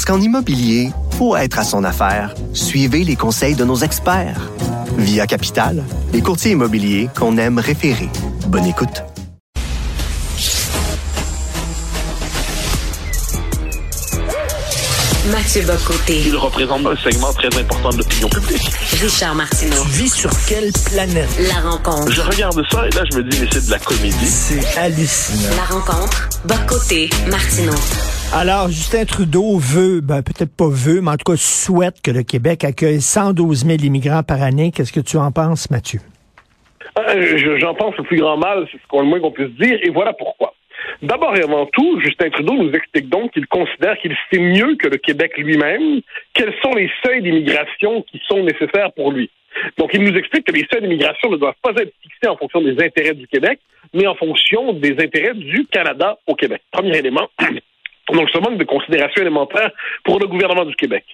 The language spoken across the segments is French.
Parce qu'en immobilier, pour être à son affaire, suivez les conseils de nos experts. Via Capital, les courtiers immobiliers qu'on aime référer. Bonne écoute. Mathieu Bocoté. Il représente un segment très important de l'opinion publique. Richard Martineau. Tu vis sur quelle planète? La rencontre. Je regarde ça et là, je me dis, mais c'est de la comédie. C'est hallucinant. La rencontre. Bocoté. Martineau. Alors, Justin Trudeau veut, ben, peut-être pas veut, mais en tout cas souhaite que le Québec accueille 112 000 immigrants par année. Qu'est-ce que tu en penses, Mathieu? Euh, je- J'en pense le plus grand mal, c'est ce le moins qu'on puisse dire, et voilà pourquoi. D'abord et avant tout, Justin Trudeau nous explique donc qu'il considère qu'il sait mieux que le Québec lui-même quels sont les seuils d'immigration qui sont nécessaires pour lui. Donc, il nous explique que les seuils d'immigration ne doivent pas être fixés en fonction des intérêts du Québec, mais en fonction des intérêts du Canada au Québec. Premier élément. Donc, ce manque de considération élémentaire pour le gouvernement du Québec.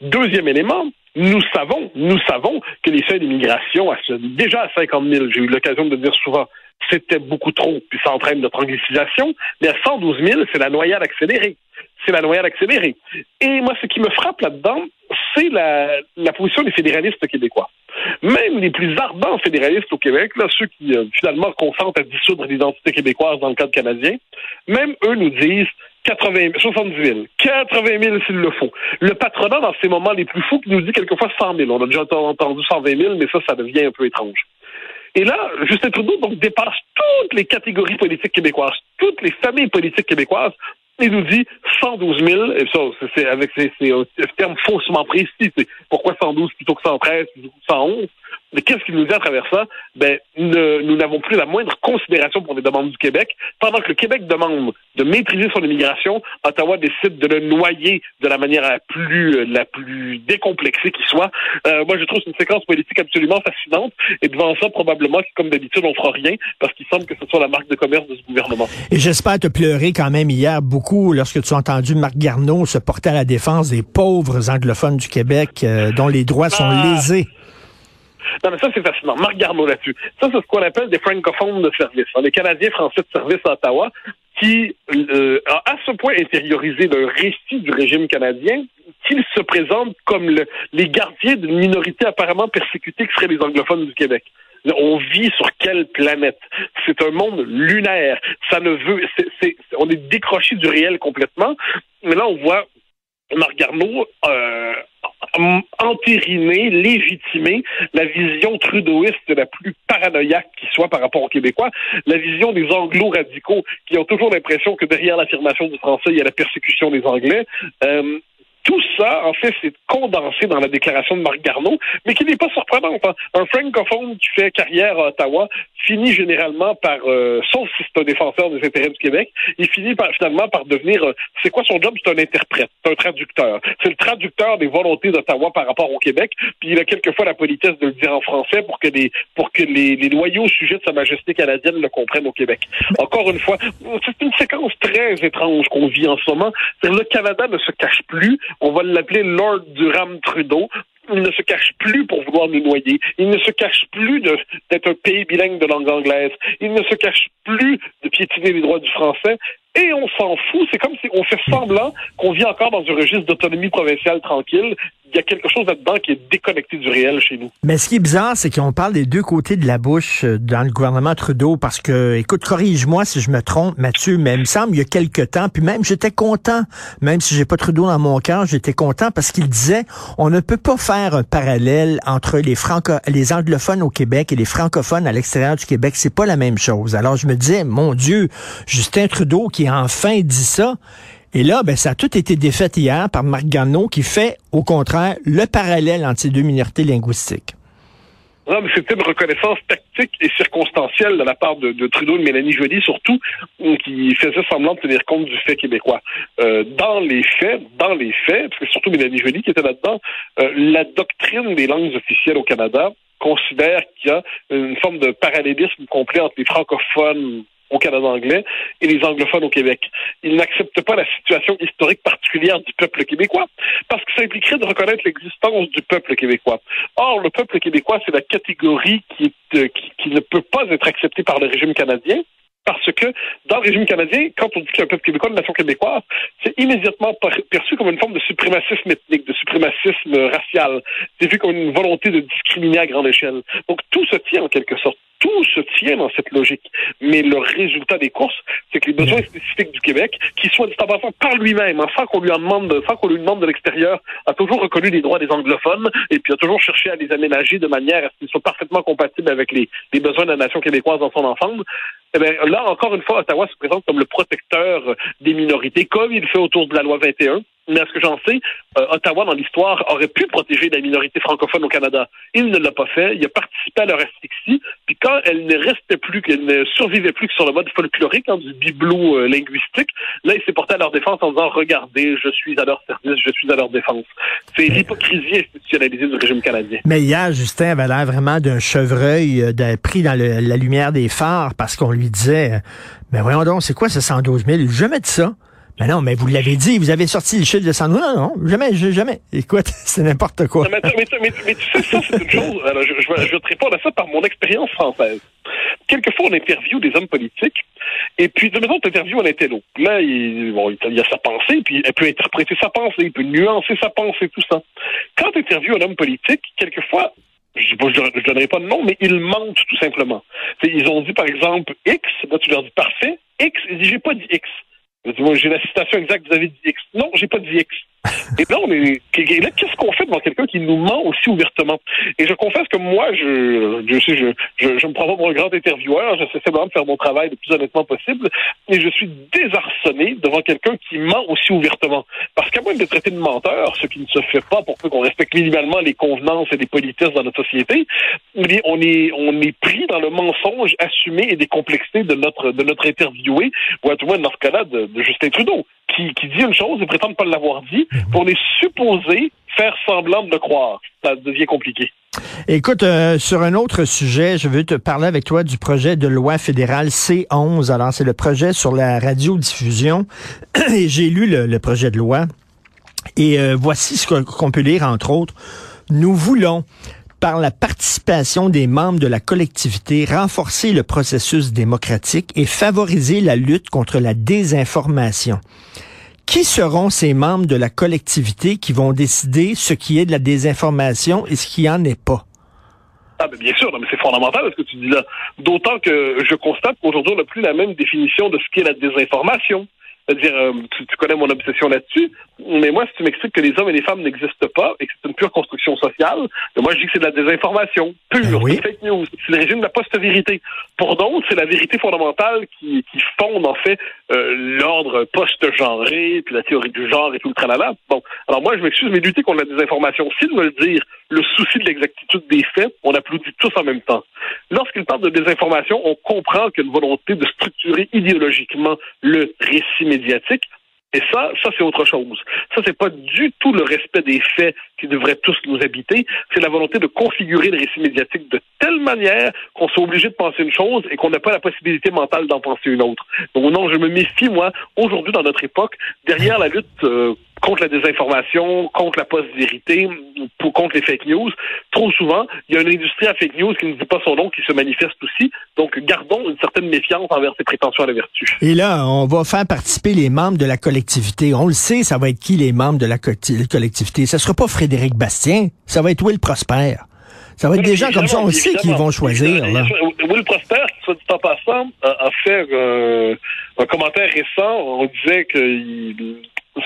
Deuxième élément, nous savons, nous savons que les seuils d'immigration, déjà à 50 000, j'ai eu l'occasion de le dire souvent, c'était beaucoup trop, puis ça entraîne notre anglicisation, mais à 112 000, c'est la noyade accélérée. C'est la noyade accélérée. Et moi, ce qui me frappe là-dedans, c'est la, la position des fédéralistes québécois. Même les plus ardents fédéralistes au Québec, là, ceux qui euh, finalement consentent à dissoudre l'identité québécoise dans le cadre canadien, même eux nous disent 80, 70 000, 80 000 s'il le faut. Le patronat, dans ces moments les plus fous, nous dit quelquefois 100 000. On a déjà entendu 120 000, mais ça, ça devient un peu étrange. Et là, Justin Trudeau donc dépasse toutes les catégories politiques québécoises, toutes les familles politiques québécoises. Il nous dit 112 000, et ça, c'est- avec ces, termes faussement précis. C'est pourquoi 112 plutôt que 113, plutôt que 111. Mais qu'est-ce qu'il nous dit à travers ça? Ben, ne- nous n'avons plus la moindre considération pour les demandes du Québec. Pendant que le Québec demande de maîtriser son immigration, Ottawa décide de le noyer de la manière la plus, euh, la plus décomplexée qui soit. Euh, moi, je trouve une séquence politique absolument fascinante. Et devant ça, probablement, comme d'habitude, on fera rien parce qu'il semble que ce soit la marque de commerce de ce gouvernement. Et j'espère te pleurer quand même hier beaucoup lorsque tu as entendu Marc Garneau se porter à la défense des pauvres anglophones du Québec euh, dont les droits sont Ah. lésés. Non, mais ça, c'est fascinant. Marc Garneau là-dessus. Ça, c'est ce qu'on appelle des francophones de service. hein, Les Canadiens français de service à Ottawa qui euh, à ce point intériorisé le récit du régime canadien qu'ils se présentent comme le- les gardiens d'une minorité apparemment persécutée qui seraient les anglophones du Québec. On vit sur quelle planète? C'est un monde lunaire. Ça ne veut, c'est, c'est- on est décroché du réel complètement. Mais là, on voit Marc Garneau euh, entériner, légitimer la vision trudeauiste la plus paranoïaque qui soit par rapport aux Québécois, la vision des anglo-radicaux qui ont toujours l'impression que derrière l'affirmation du français, il y a la persécution des Anglais. Euh, tout ça, en fait, c'est condensé dans la déclaration de Marc Garneau, mais qui n'est pas surprenante. hein. Un francophone qui fait carrière à Ottawa finit généralement par, euh, sauf si c'est un défenseur des intérêts du Québec, il finit par, finalement par devenir, euh, c'est quoi son job? C'est un interprète, c'est un traducteur. C'est le traducteur des volontés d'Ottawa par rapport au Québec, puis il a quelquefois la politesse de le dire en français pour que les, pour que les, les loyaux sujets de Sa Majesté canadienne le comprennent au Québec. Encore une fois, c'est une séquence très étrange qu'on vit en ce moment. Le Canada ne se cache plus. On va l'appeler Lord Durham Trudeau. Il ne se cache plus pour vouloir nous noyer. Il ne se cache plus d'être un pays bilingue de langue anglaise. Il ne se cache plus de piétiner les droits du français. Et on s'en fout. C'est comme si on fait semblant qu'on vit encore dans un registre d'autonomie provinciale tranquille. Il y a quelque chose là-dedans qui est déconnecté du réel chez nous. Mais ce qui est bizarre, c'est qu'on parle des deux côtés de la bouche euh, dans le gouvernement Trudeau parce que, écoute, corrige-moi si je me trompe, Mathieu, mais il me semble il y a quelque temps, puis même j'étais content, même si j'ai pas Trudeau dans mon cœur, j'étais content parce qu'il disait on ne peut pas faire un parallèle entre les franco les anglophones au Québec et les francophones à l'extérieur du Québec, c'est pas la même chose. Alors je me disais mon Dieu, Justin Trudeau qui a enfin dit ça. Et là, ben, ça a tout été défait hier par Marc Garneau qui fait, au contraire, le parallèle entre ces deux minorités linguistiques. Non, mais c'était une reconnaissance tactique et circonstancielle de la part de, de Trudeau et de Mélanie Joly, surtout, qui faisait semblant de tenir compte du fait québécois. Euh, dans les faits, dans les faits, parce que surtout Mélanie Joly qui était là-dedans, euh, la doctrine des langues officielles au Canada considère qu'il y a une forme de parallélisme complet entre les francophones au Canada anglais et les anglophones au Québec. Ils n'acceptent pas la situation historique particulière du peuple québécois parce que ça impliquerait de reconnaître l'existence du peuple québécois. Or, le peuple québécois, c'est la catégorie qui, euh, qui ne peut pas être acceptée par le régime canadien parce que dans le régime canadien, quand on dit qu'il y a un peuple québécois, une nation québécoise, c'est immédiatement perçu comme une forme de suprémacisme ethnique, de suprémacisme racial. C'est vu comme une volonté de discriminer à grande échelle. Donc tout se tient en quelque sorte tout se tient dans cette logique. Mais le résultat des courses, c'est que les besoins mm. spécifiques du Québec, qui soit dit en par lui-même, hein, sans qu'on lui en demande, sans qu'on lui demande de l'extérieur, a toujours reconnu les droits des anglophones et puis a toujours cherché à les aménager de manière à ce qu'ils soient parfaitement compatibles avec les, les besoins de la nation québécoise dans son ensemble. Eh bien, là, encore une fois, Ottawa se présente comme le protecteur des minorités, comme il fait autour de la loi 21. Mais à ce que j'en sais, euh, Ottawa, dans l'histoire, aurait pu protéger la minorité francophone au Canada. Il ne l'a pas fait. Il a participé à leur asphyxie. Puis quand elle ne restait plus, qu'elle ne survivait plus que sur le mode folklorique, hein, du bibelot euh, linguistique, là, il s'est porté à leur défense en disant, regardez, je suis à leur service, je suis à leur défense. C'est l'hypocrisie institutionnalisée du régime canadien. Mais hier, Justin avait l'air vraiment d'un chevreuil euh, pris dans la lumière des phares parce qu'on lui disait, mais voyons donc, c'est quoi ce 112 000? Jamais de ça. Mais non, mais vous l'avez dit, vous avez sorti le chiffre de 100 Non, non, jamais, jamais. Écoute, c'est n'importe quoi. mais, mais, tu sais, ça, c'est une chose. Alors, je, je, je, te réponds à ça par mon expérience française. Quelquefois, on interview des hommes politiques, et puis, de on interview un intello. Là, il, bon, il y a sa pensée, puis il peut interpréter sa pensée, il peut nuancer sa pensée, tout ça. Quand tu interviews un homme politique, quelquefois, je ne donnerai pas de nom, mais ils mentent tout simplement. ils ont dit, par exemple, X, là, tu leur dis parfait, X, ils disent, j'ai pas dit X. J'ai la citation exacte, vous avez dit X. Non, j'ai pas dit X. Et là, on est, qu'est-ce qu'on fait devant quelqu'un qui nous ment aussi ouvertement? Et je confesse que moi, je, je sais, je, je, je me prends pas pour un grand intervieweur, j'essaie simplement de faire mon travail le plus honnêtement possible, mais je suis désarçonné devant quelqu'un qui ment aussi ouvertement. Parce qu'à moins de traiter de menteur, ce qui ne se fait pas pour peu qu'on respecte minimalement les convenances et les politesses dans notre société, on est, on est pris dans le mensonge assumé et décomplexé de notre, de notre interviewé, ou à tout moins dans ce de Justin Trudeau qui, qui dit une chose et prétend ne pas l'avoir dit pour les supposer faire semblant de le croire. Ça devient compliqué. Écoute, euh, sur un autre sujet, je veux te parler avec toi du projet de loi fédérale C11. Alors, c'est le projet sur la radiodiffusion. Et j'ai lu le, projet de loi. Et euh, voici ce qu'on peut lire, entre autres. Nous voulons par la participation des membres de la collectivité, renforcer le processus démocratique et favoriser la lutte contre la désinformation. Qui seront ces membres de la collectivité qui vont décider ce qui est de la désinformation et ce qui en est pas? Ah, ben bien sûr, mais c'est fondamental ce que tu dis là. D'autant que je constate qu'aujourd'hui, on n'a plus la même définition de ce qu'est la désinformation. C'est-à-dire, euh, tu, connais mon obsession là-dessus, mais moi, si tu m'expliques que les hommes et les femmes n'existent pas et que c'est une pure construction sociale, ben moi, je dis que c'est de la désinformation pure, ben c'est fake news, c'est le régime de la post-vérité. Pour d'autres, c'est la vérité fondamentale qui, qui fonde, en fait, euh, l'ordre post-genré, puis la théorie du genre et tout le tralala. Bon, alors moi, je m'excuse, mais lutter contre la désinformation, si de me le dire, le souci de l'exactitude des faits, on applaudit tous en même temps. Lorsqu'il parle de désinformation, on comprend qu'il y a une volonté de structurer idéologiquement le récit médiatique. Et ça, ça c'est autre chose. Ça, c'est pas du tout le respect des faits qui devraient tous nous habiter. C'est la volonté de configurer le récit médiatique de telle manière qu'on soit obligé de penser une chose et qu'on n'a pas la possibilité mentale d'en penser une autre. Donc non, je me méfie, moi, aujourd'hui, dans notre époque, derrière la lutte euh, contre la désinformation, contre la post-vérité, contre les fake news. Trop souvent, il y a une industrie à fake news qui ne dit pas son nom, qui se manifeste aussi. Donc, gardons une certaine méfiance envers ces prétentions à la vertu. Et là, on va faire participer les membres de la collectivité. On le sait, ça va être qui les membres de la collectivité? Ça sera pas Frédéric Bastien, ça va être Will Prosper. Ça va être des gens comme ça, on sait qu'ils vont choisir. Will Prosper, soit dit en passant, a, fait euh, un commentaire récent. On disait qu'il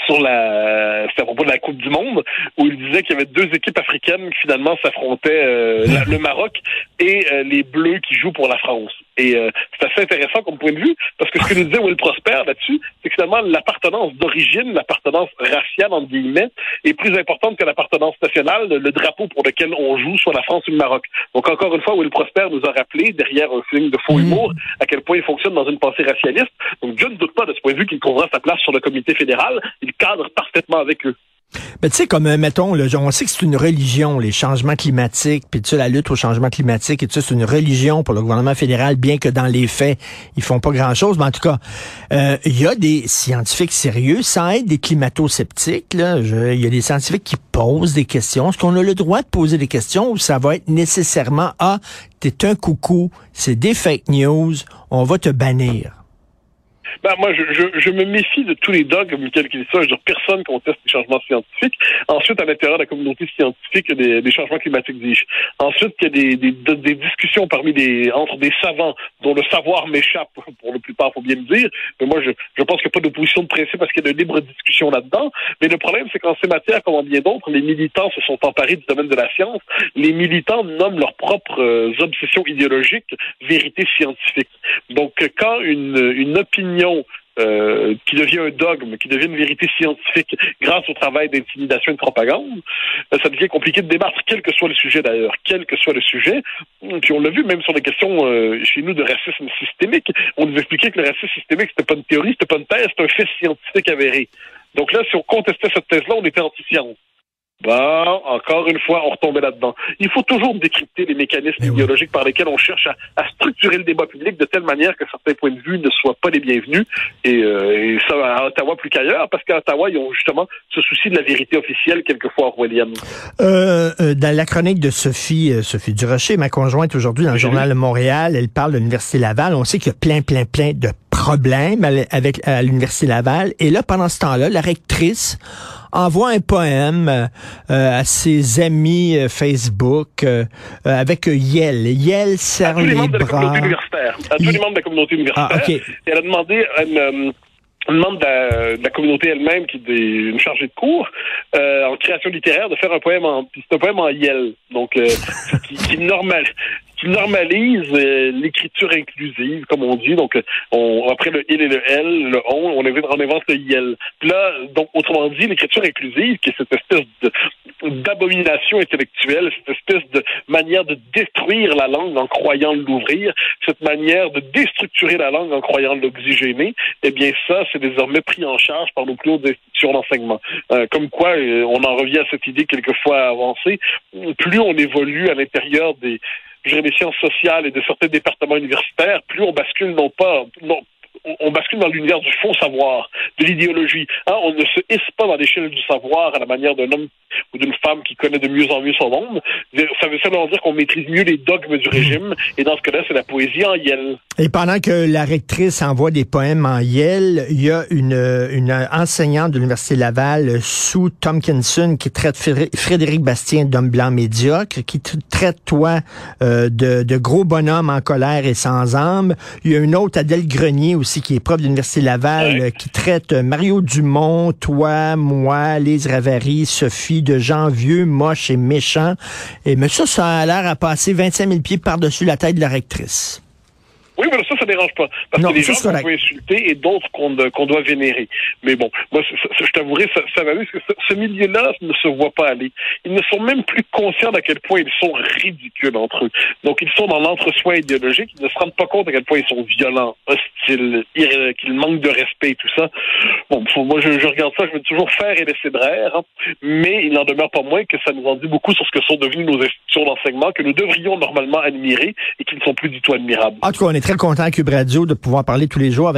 sur la c'était à propos de la Coupe du Monde où il disait qu'il y avait deux équipes africaines qui finalement s'affrontaient euh, le Maroc et euh, les Bleus qui jouent pour la France. Et euh, c'est assez intéressant comme point de vue, parce que ce que nous disait Will Prosper là-dessus, c'est que finalement l'appartenance d'origine, l'appartenance raciale, entre guillemets, est plus importante que l'appartenance nationale, le drapeau pour lequel on joue, soit la France ou le Maroc. Donc encore une fois, Will Prosper nous a rappelé, derrière un film de faux humour, à quel point il fonctionne dans une pensée racialiste. Donc je ne doute pas de ce point de vue qu'il trouvera sa place sur le comité fédéral. Il cadre parfaitement avec eux. Ben, tu sais, comme, euh, mettons, on sait que c'est une religion, les changements climatiques, puis tu sais, la lutte au changement climatique, et tout c'est une religion pour le gouvernement fédéral, bien que dans les faits, ils font pas grand-chose. Mais en tout cas, euh, il y a des scientifiques sérieux, sans être des climato-sceptiques. Il y a des scientifiques qui posent des questions. Est-ce qu'on a le droit de poser des questions ou ça va être nécessairement, ah, t'es un coucou, c'est des fake news, on va te bannir? Ben, moi, je, je, je, me méfie de tous les dogmes, quels qu'ils soient. Je veux dire, personne conteste les changements scientifiques. Ensuite, à l'intérieur de la communauté scientifique, il y a des, des changements climatiques, dis-je. Ensuite, il y a des, des, des, discussions parmi des, entre des savants dont le savoir m'échappe, pour la plupart, faut bien le dire. Mais moi, je, je pense qu'il n'y a pas d'opposition de principe parce qu'il y a de libres discussions là-dedans. Mais le problème, c'est qu'en ces matières, comme en bien d'autres, les militants se sont emparés du domaine de la science. Les militants nomment leurs propres euh, obsessions idéologiques vérité scientifique. Donc, quand une, une opinion euh, qui devient un dogme, qui devient une vérité scientifique grâce au travail d'intimidation et de propagande, euh, ça devient compliqué de débattre, quel que soit le sujet d'ailleurs, quel que soit le sujet. Puis on l'a vu même sur des questions euh, chez nous de racisme systémique. On nous expliquait que le racisme systémique, c'était pas une théorie, c'était pas une thèse, c'était un fait scientifique avéré. Donc là, si on contestait cette thèse-là, on était anti-science. Bon, encore une fois, on retombait là-dedans. Il faut toujours décrypter les mécanismes idéologiques par lesquels on cherche à, structurer le débat public de telle manière que certains points de vue ne soient pas les bienvenus. Et, euh, ça, à Ottawa plus qu'ailleurs, parce qu'à Ottawa, ils ont justement ce souci de la vérité officielle, quelquefois orwellienne. Euh, euh, dans la chronique de Sophie, euh, Sophie Durocher, ma conjointe aujourd'hui dans le Journal de Montréal, elle parle de l'Université Laval. On sait qu'il y a plein, plein, plein de problèmes avec à l'Université Laval. Et là, pendant ce temps-là, la rectrice envoie un poème euh, à ses amis euh, Facebook euh, avec Yel. Yel serre les, les bras. À tous les membres de la communauté universitaire. Ah, Et elle a demandé une, une membre de la, communauté elle-même, qui est une chargée de cours en création littéraire, de faire un poème en, c'est un poème en Yel, donc qui, qui normal, qui normalise l'écriture inclusive, comme on dit. Donc, on, après le il et le l, le on, on invente, on le yel. là, donc, autrement dit, l'écriture inclusive, qui est cette espèce d'abomination intellectuelle, cette espèce de manière de détruire la langue en croyant l'ouvrir, cette manière de déstructurer la langue en croyant l'oxygéner, eh bien ça, c'est désormais pris en charge par nos plus hautes institutions d'enseignement. Euh, comme quoi, euh, on en revient à cette idée quelquefois avancée, plus on évolue à l'intérieur des, des sciences sociales et de certains départements universitaires, plus on bascule non pas, non, on bascule dans l'univers du faux savoir, de l'idéologie. Hein, on ne se hisse pas dans l'échelle du savoir à la manière d'un homme ou d'une femme qui connaît de mieux en mieux son monde. Ça veut simplement dire qu'on maîtrise mieux les dogmes du régime, et dans ce cas-là, c'est la poésie en yel. Et pendant que la rectrice envoie des poèmes en yel, il y a une, une enseignante de l'Université Laval, Sue Tompkinson, qui traite Frédéric Bastien d'homme blanc médiocre, qui traite toi euh, de, de gros bonhomme en colère et sans âme. Il y a une autre, Adèle Grenier aussi, qui est prof de l'Université Laval, qui traite Mario Dumont, toi, moi, Lise Ravary, Sophie, de gens vieux, moches et méchants. Et mais ça, ça a l'air à passer 25 000 pieds par-dessus la tête de la rectrice. Oui, mais ça, ça dérange pas. Parce que des gens qu'on peut insulter et d'autres qu'on qu'on doit vénérer. Mais bon, moi, je t'avouerai, ça, ça m'amuse que ce, milieu-là ne se voit pas aller. Ils ne sont même plus conscients d'à quel point ils sont ridicules entre eux. Donc, ils sont dans l'entre-soin idéologique. Ils ne se rendent pas compte à quel point ils sont violents, hostiles, qu'ils manquent de respect et tout ça. Bon, moi, je, je, regarde ça, je veux toujours faire et laisser de hein. mais il n'en demeure pas moins que ça nous en dit beaucoup sur ce que sont devenues nos institutions d'enseignement, que nous devrions normalement admirer et qui ne sont plus du tout admirables. En tout cas, on est très content à Cube Radio de pouvoir parler tous les jours avec